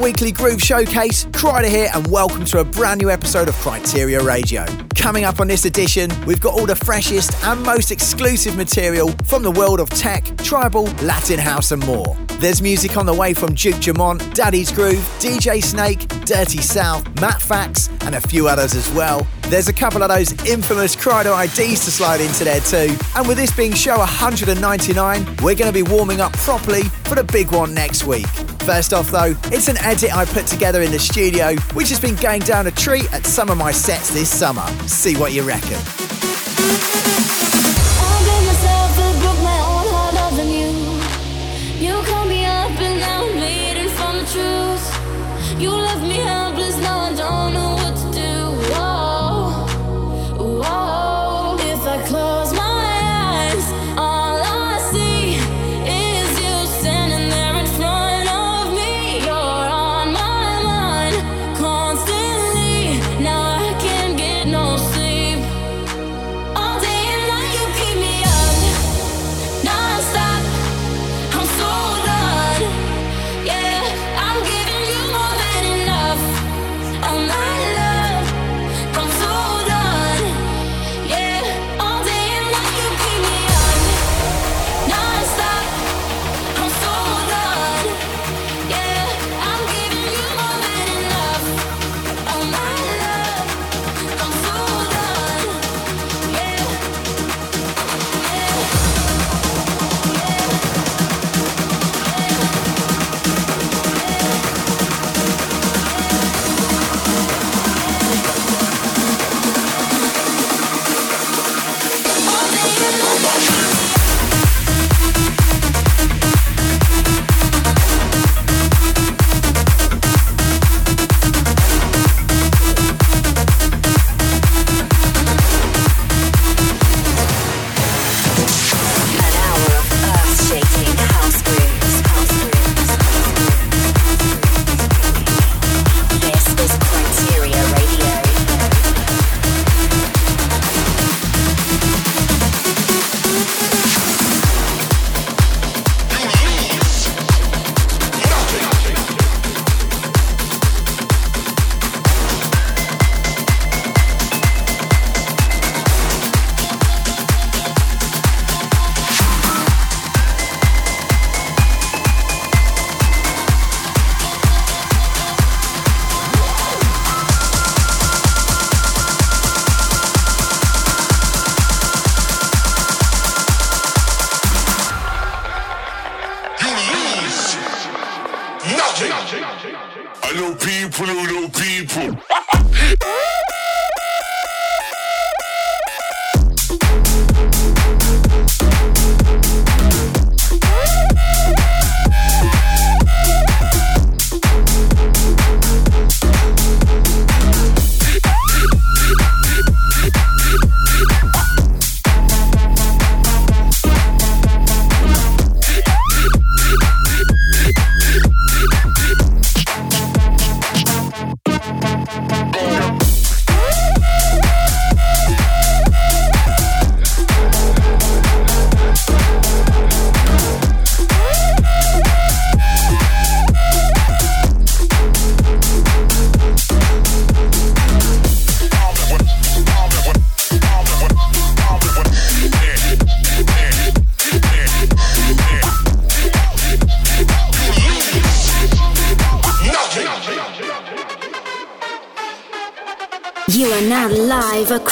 weekly groove showcase. Kryder here, and welcome to a brand new episode of Kryteria Radio. Coming up on this edition, we've got all the freshest and most exclusive material from the world of tech, tribal, Latin house, and more. There's music on the way from Duke Dumont, Daddy's Groove, DJ Snake, Dirty South, Matt Fax, and a few others as well. There's a couple of those infamous Kryder IDs to slide into there too. And with this being show 199, we're going to be warming up properly for the big one next week. First off, though, it's an edit I put together in the studio, which has been going down a treat at some of my sets this summer. See what you reckon. Close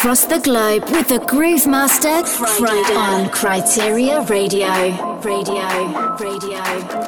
across the globe with the Groove Master Kryder on. Radio, radio, radio, radio.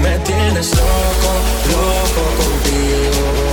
me tienes loco, loco contigo.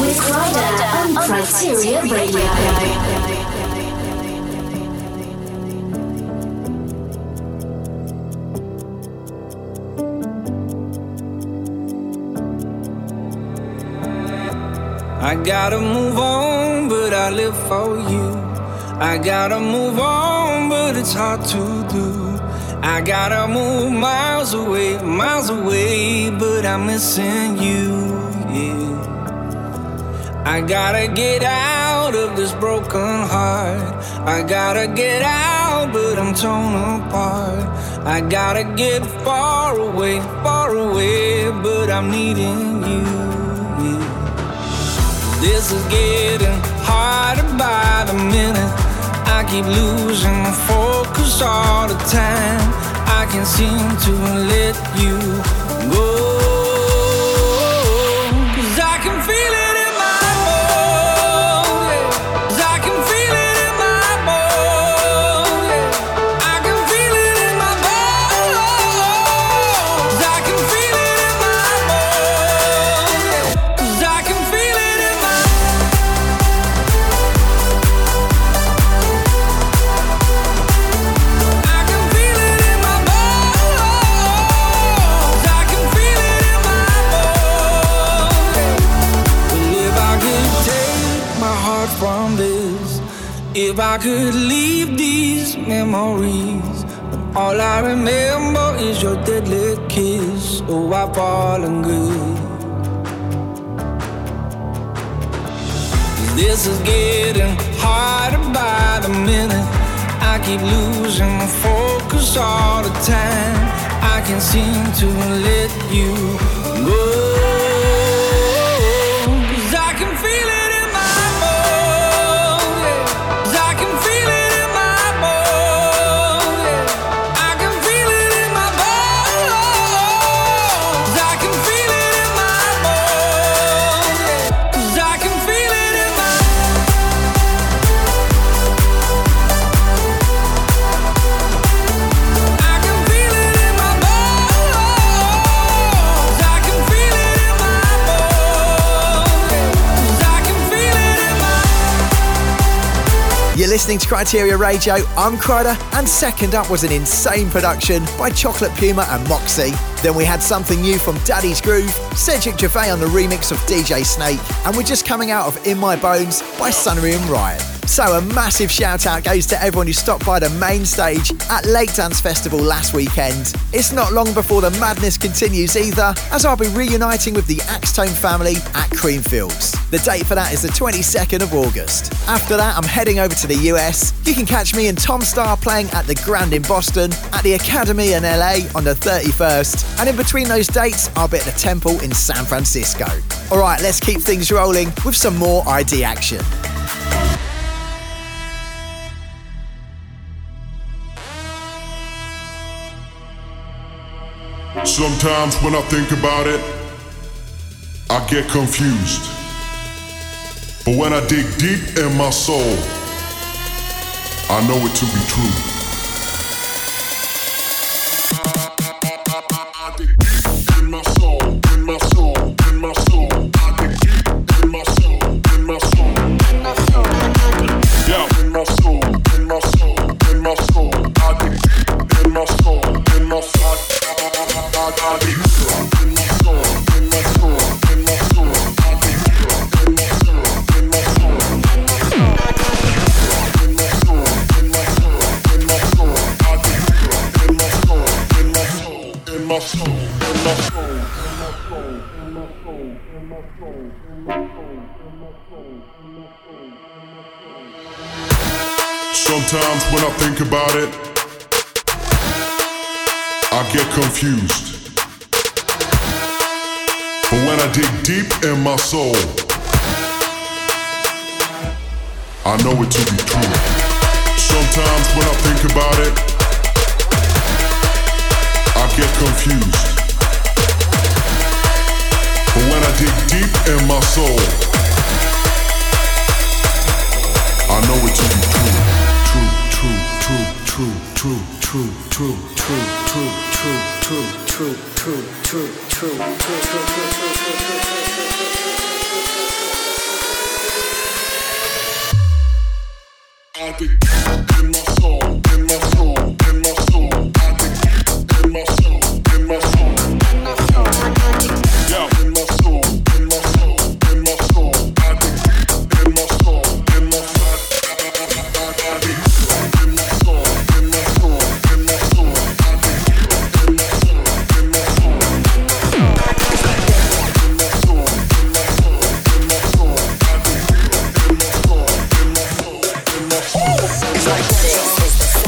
with Kryder on Kryteria Radio. I gotta move on, but I live for you. I gotta move on, but it's hard to do. I gotta move miles away, miles away, but I'm missing you. Yeah. I gotta get out of this broken heart. I gotta get out, but I'm torn apart. I gotta get far away, far away, but I'm needing you. Yeah. This is getting harder by the minute. I keep losing my focus all the time. I can't seem to let you I could leave these memories, but all I remember is your deadly kiss. Oh, I've fallen good. This is getting harder by the minute. I keep losing focus all the time. I can't seem to let you go. Listening to Kryteria Radio. I'm Kryder, and second up was an insane production by Chocolate Puma and Moxie. Then we had something new from Daddy's Groove, Cedric Gervais on the remix of DJ Snake, and we're just coming out of In My Bones by Sunnery and Ryan. So a massive shout out goes to everyone who stopped by the main stage at Lake Dance Festival last weekend. It's not long before the madness continues either, as I'll be reuniting with the Axtone family at Creamfields. The date for that is the 22nd of August. After that, I'm heading over to the US. You can catch me and Tom Staar playing at the Grand in Boston, at the Academy in LA on the 31st, and in between those dates, I'll be at the Temple in San Francisco. Alright, let's keep things rolling with some more ID action. Sometimes when I think about it, I get confused. But when I dig deep in my soul, I know it to be true. It's like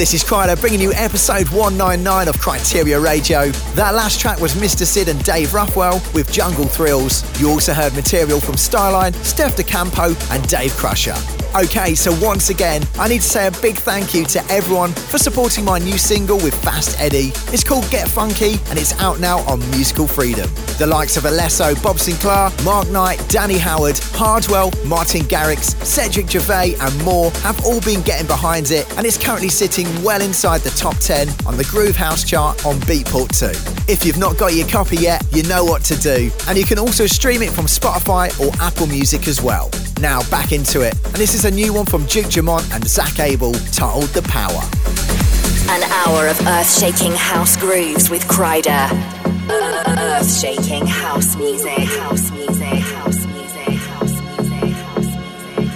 This is Kryder bringing you episode 199 of Kryteria Radio. That last track was Mr. Sid and Dave Ruffwell with Jungle Thrills. You also heard material from Styline, Steff da Campo, and Dave Crusher. Okay, so once again, I need to say a big thank you to everyone for supporting my new single with Fast Eddie. It's called Get Funky and it's out now on Musical Freedom. The likes of Alesso, Bob Sinclar, Mark Knight, Danny Howard, Hardwell, Martin Garrix, Cedric Gervais, and more have all been getting behind it, and it's currently sitting well inside the top 10 on the Groove House chart on Beatport 2. If you've not got your copy yet, you know what to do, and you can also stream it from Spotify or Apple Music as well. Now back into it, and this is a new one from Duke Dumont and Zach Abel titled The Power. An hour of earth shaking house grooves with Kryder. Earth shaking house music. House music. House music. House music. House music.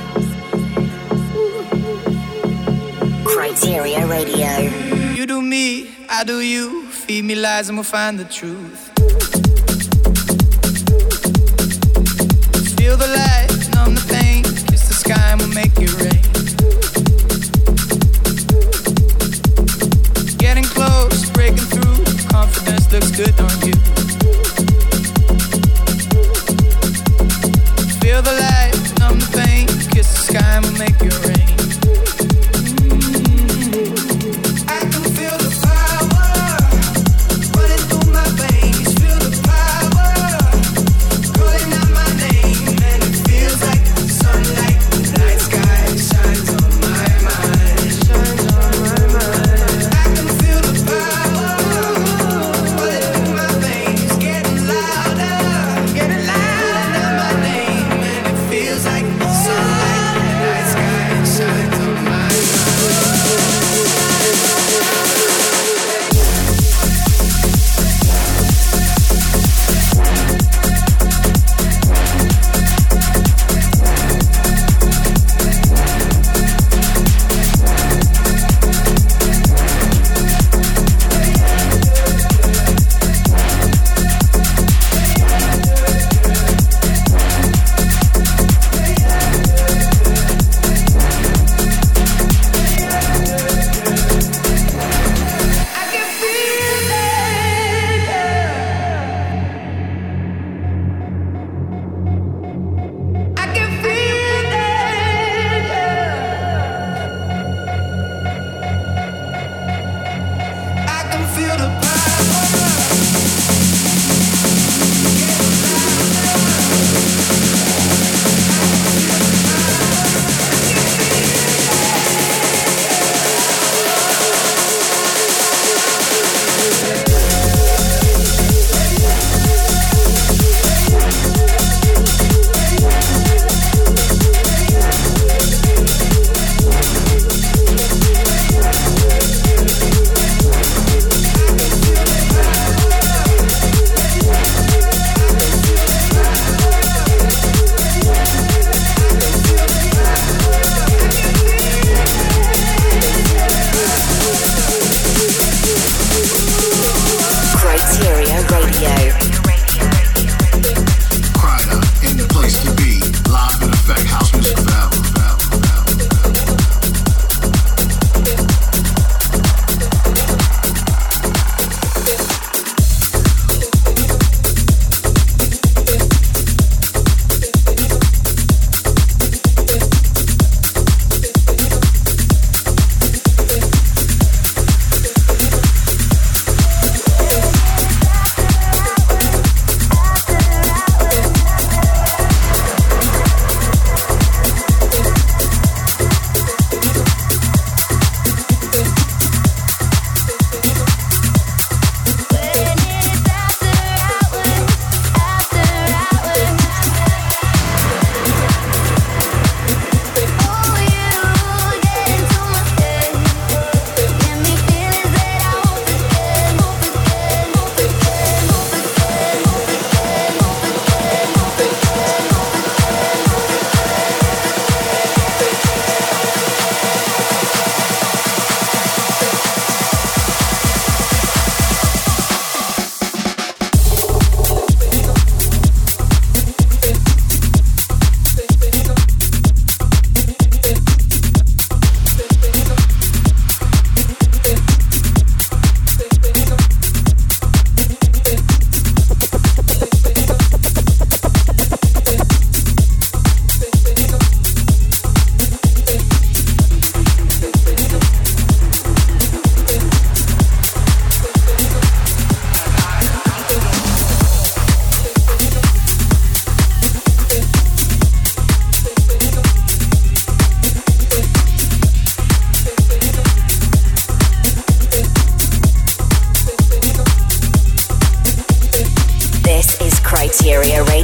Kryteria Radio. You do me, I do you. Feed me lies and we'll find the truth. Feel the light looks good on you.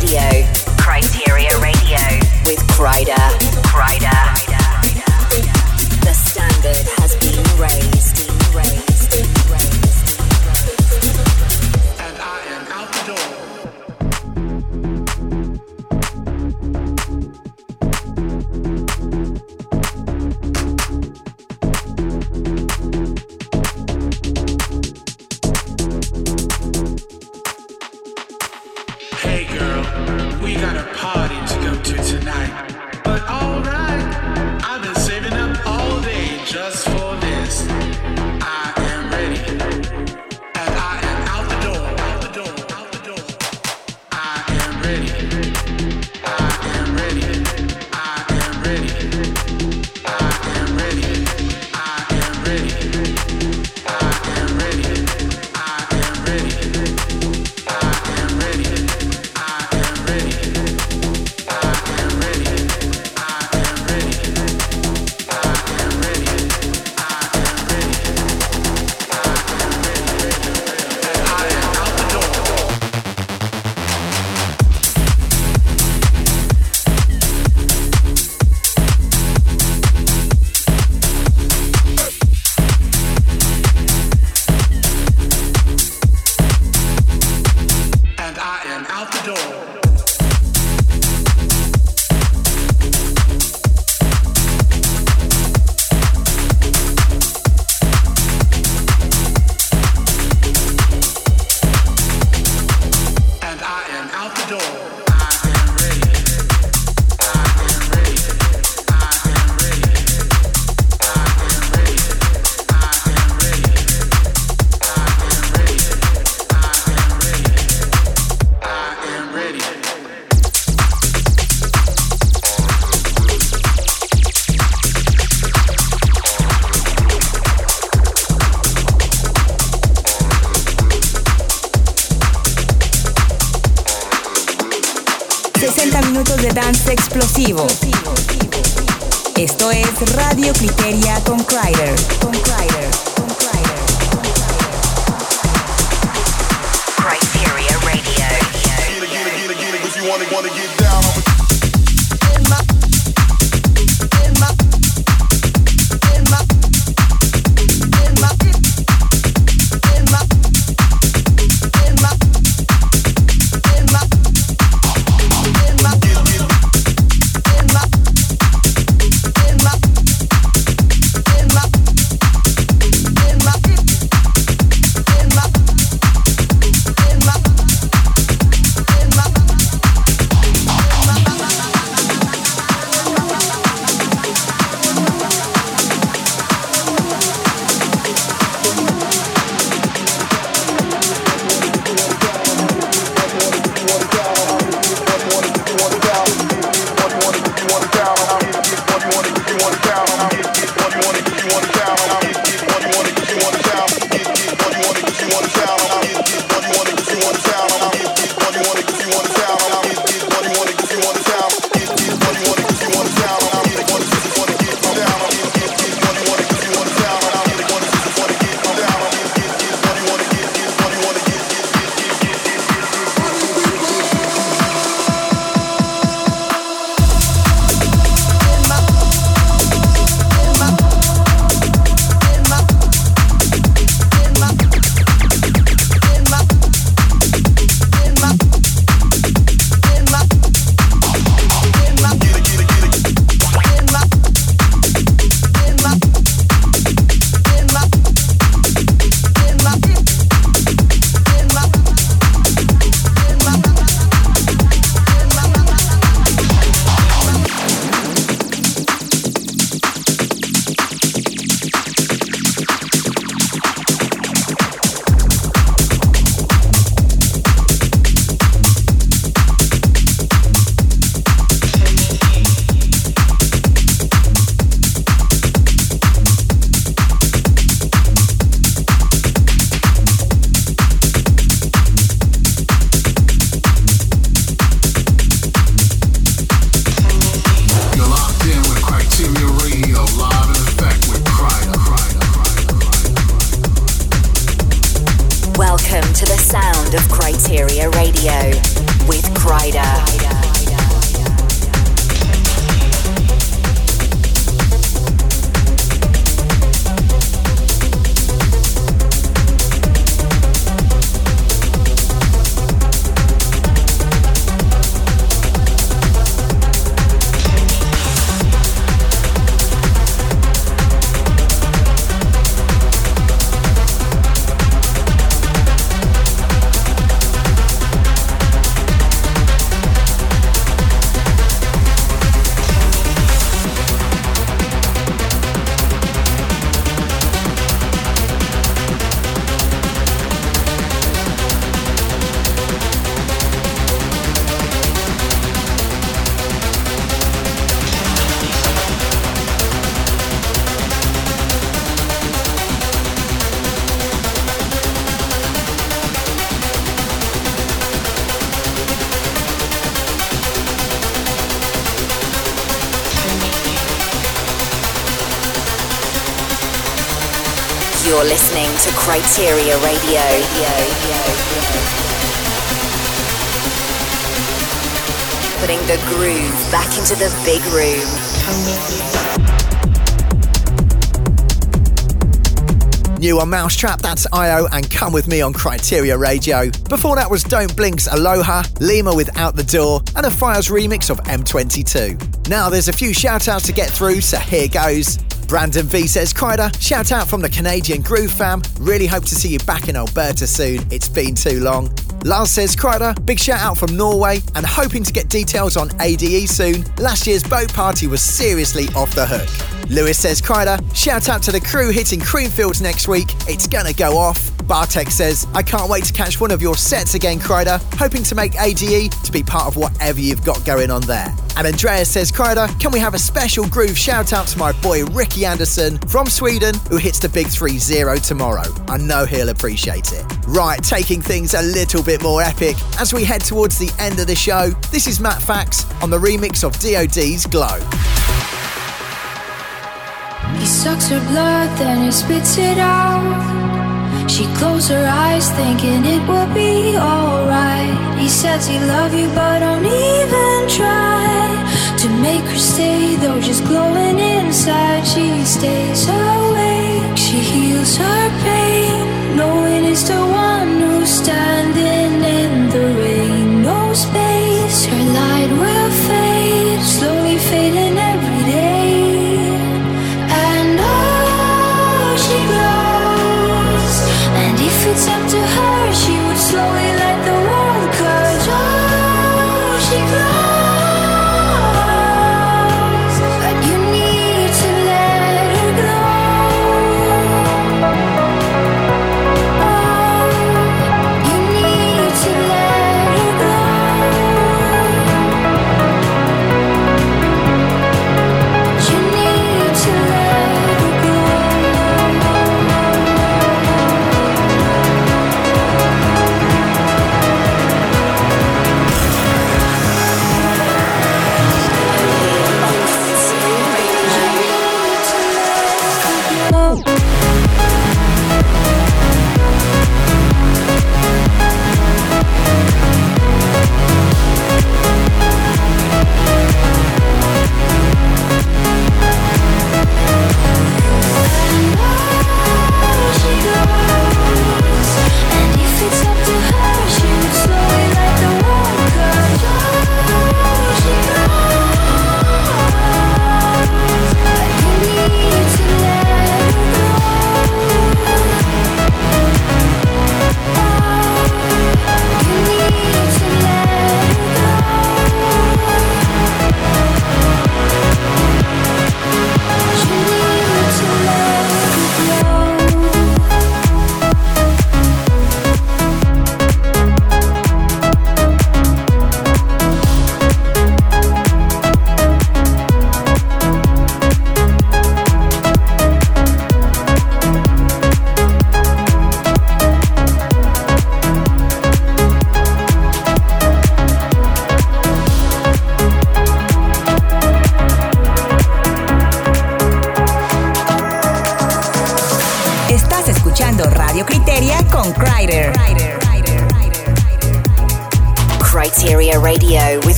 Radio. Kryteria Radio. With Kryder. Kryteria Radio. Putting the groove back into the big room. New on Mousetrap, that's IO and Come With Me on Kryteria Radio. Before that was Don't Blink's Aloha, Lima with Out the Door, and a Fires remix of M22. Now there's a few shout outs to get through, so here goes. Brandon V says, Kryder, shout out from the Canadian Groove fam. Really hope to see you back in Alberta soon. It's been too long. Lars says, Kryder, big shout out from Norway and hoping to get details on ADE soon. Last year's boat party was seriously off the hook. Lewis says, Kryder, shout out to the crew hitting Creamfields next week. It's gonna go off. Bartek says, I can't wait to catch one of your sets again, Kryder, hoping to make ADE to be part of whatever you've got going on there. And Andreas says, Kryder, can we have a special groove shout out to my boy Ricky Anderson from Sweden, who hits the big 3 0 tomorrow? I know he'll appreciate it. Right, taking things a little bit more epic as we head towards the end of the show. This is Matt Fax on the remix of DoD's Glow. He sucks her blood, then he spits it out. She closed her eyes, thinking it will be alright. He says he love you, but don't even try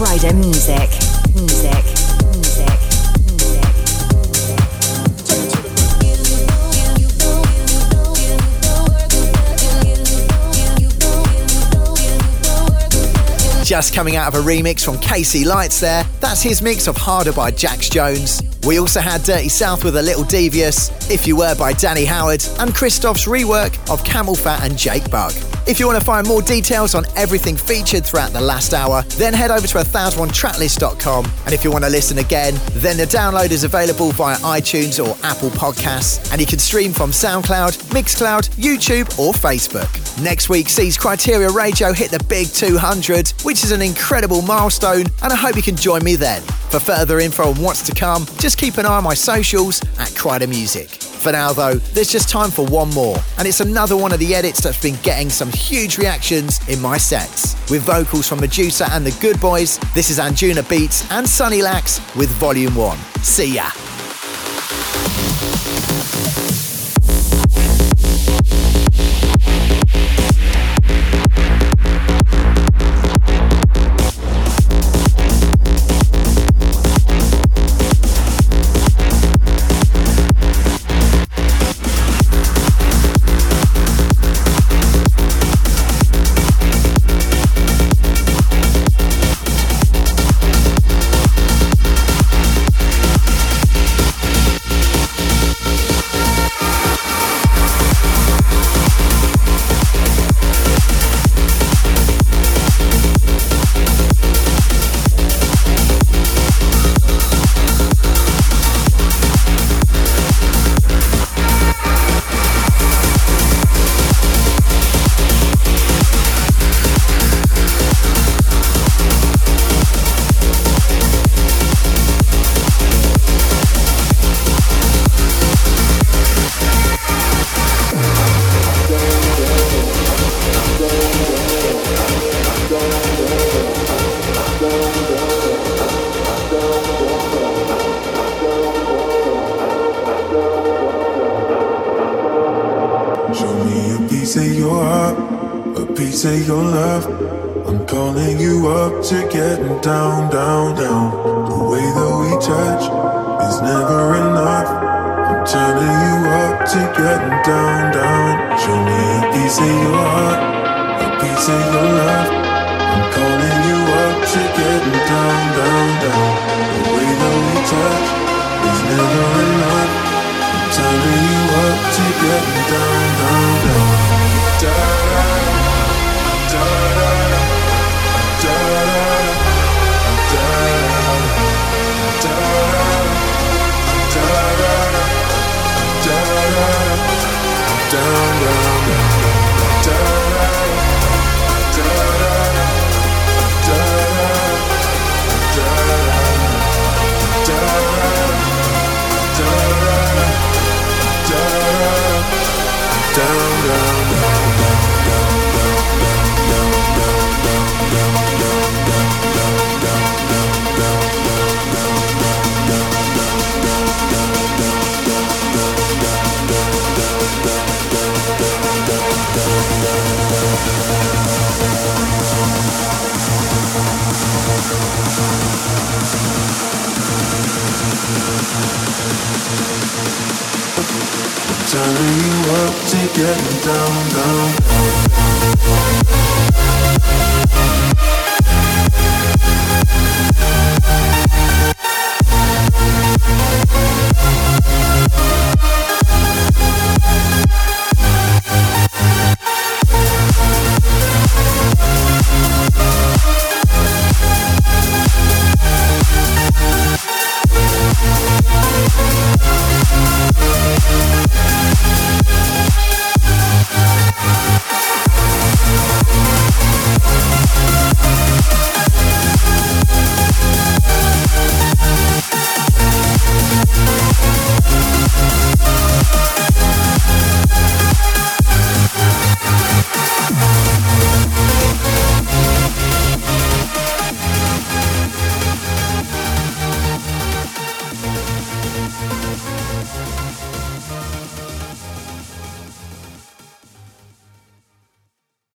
Kryder Music. Music. Music. Just coming out of a remix from Casey Lights there. That's his mix of Harder by Jax Jones. We also had Dirty South with a little devious, If You Were by Danny Howard, and Christoph's rework of CamelPhat and Jake Bugg. If you want to find more details on everything featured throughout the last hour, then head over to 1001tracklist.com. And if you want to listen again, then the download is available via iTunes or Apple Podcasts, and you can stream from SoundCloud, Mixcloud, YouTube, or Facebook. Next week sees Kryteria Radio hit the big 200, which is an incredible milestone, and I hope you can join me then. For further info on what's to come, just keep an eye on my socials at Kryder Music. For now, though, there's just time for one more, and it's another one of the edits that's been getting some huge reactions in my sets. With vocals from Medusa and the Good Boys, this is Anjuna Beats and Sunny Lax with Volume 1. See ya! down, down. turning you up to getting down, down. down.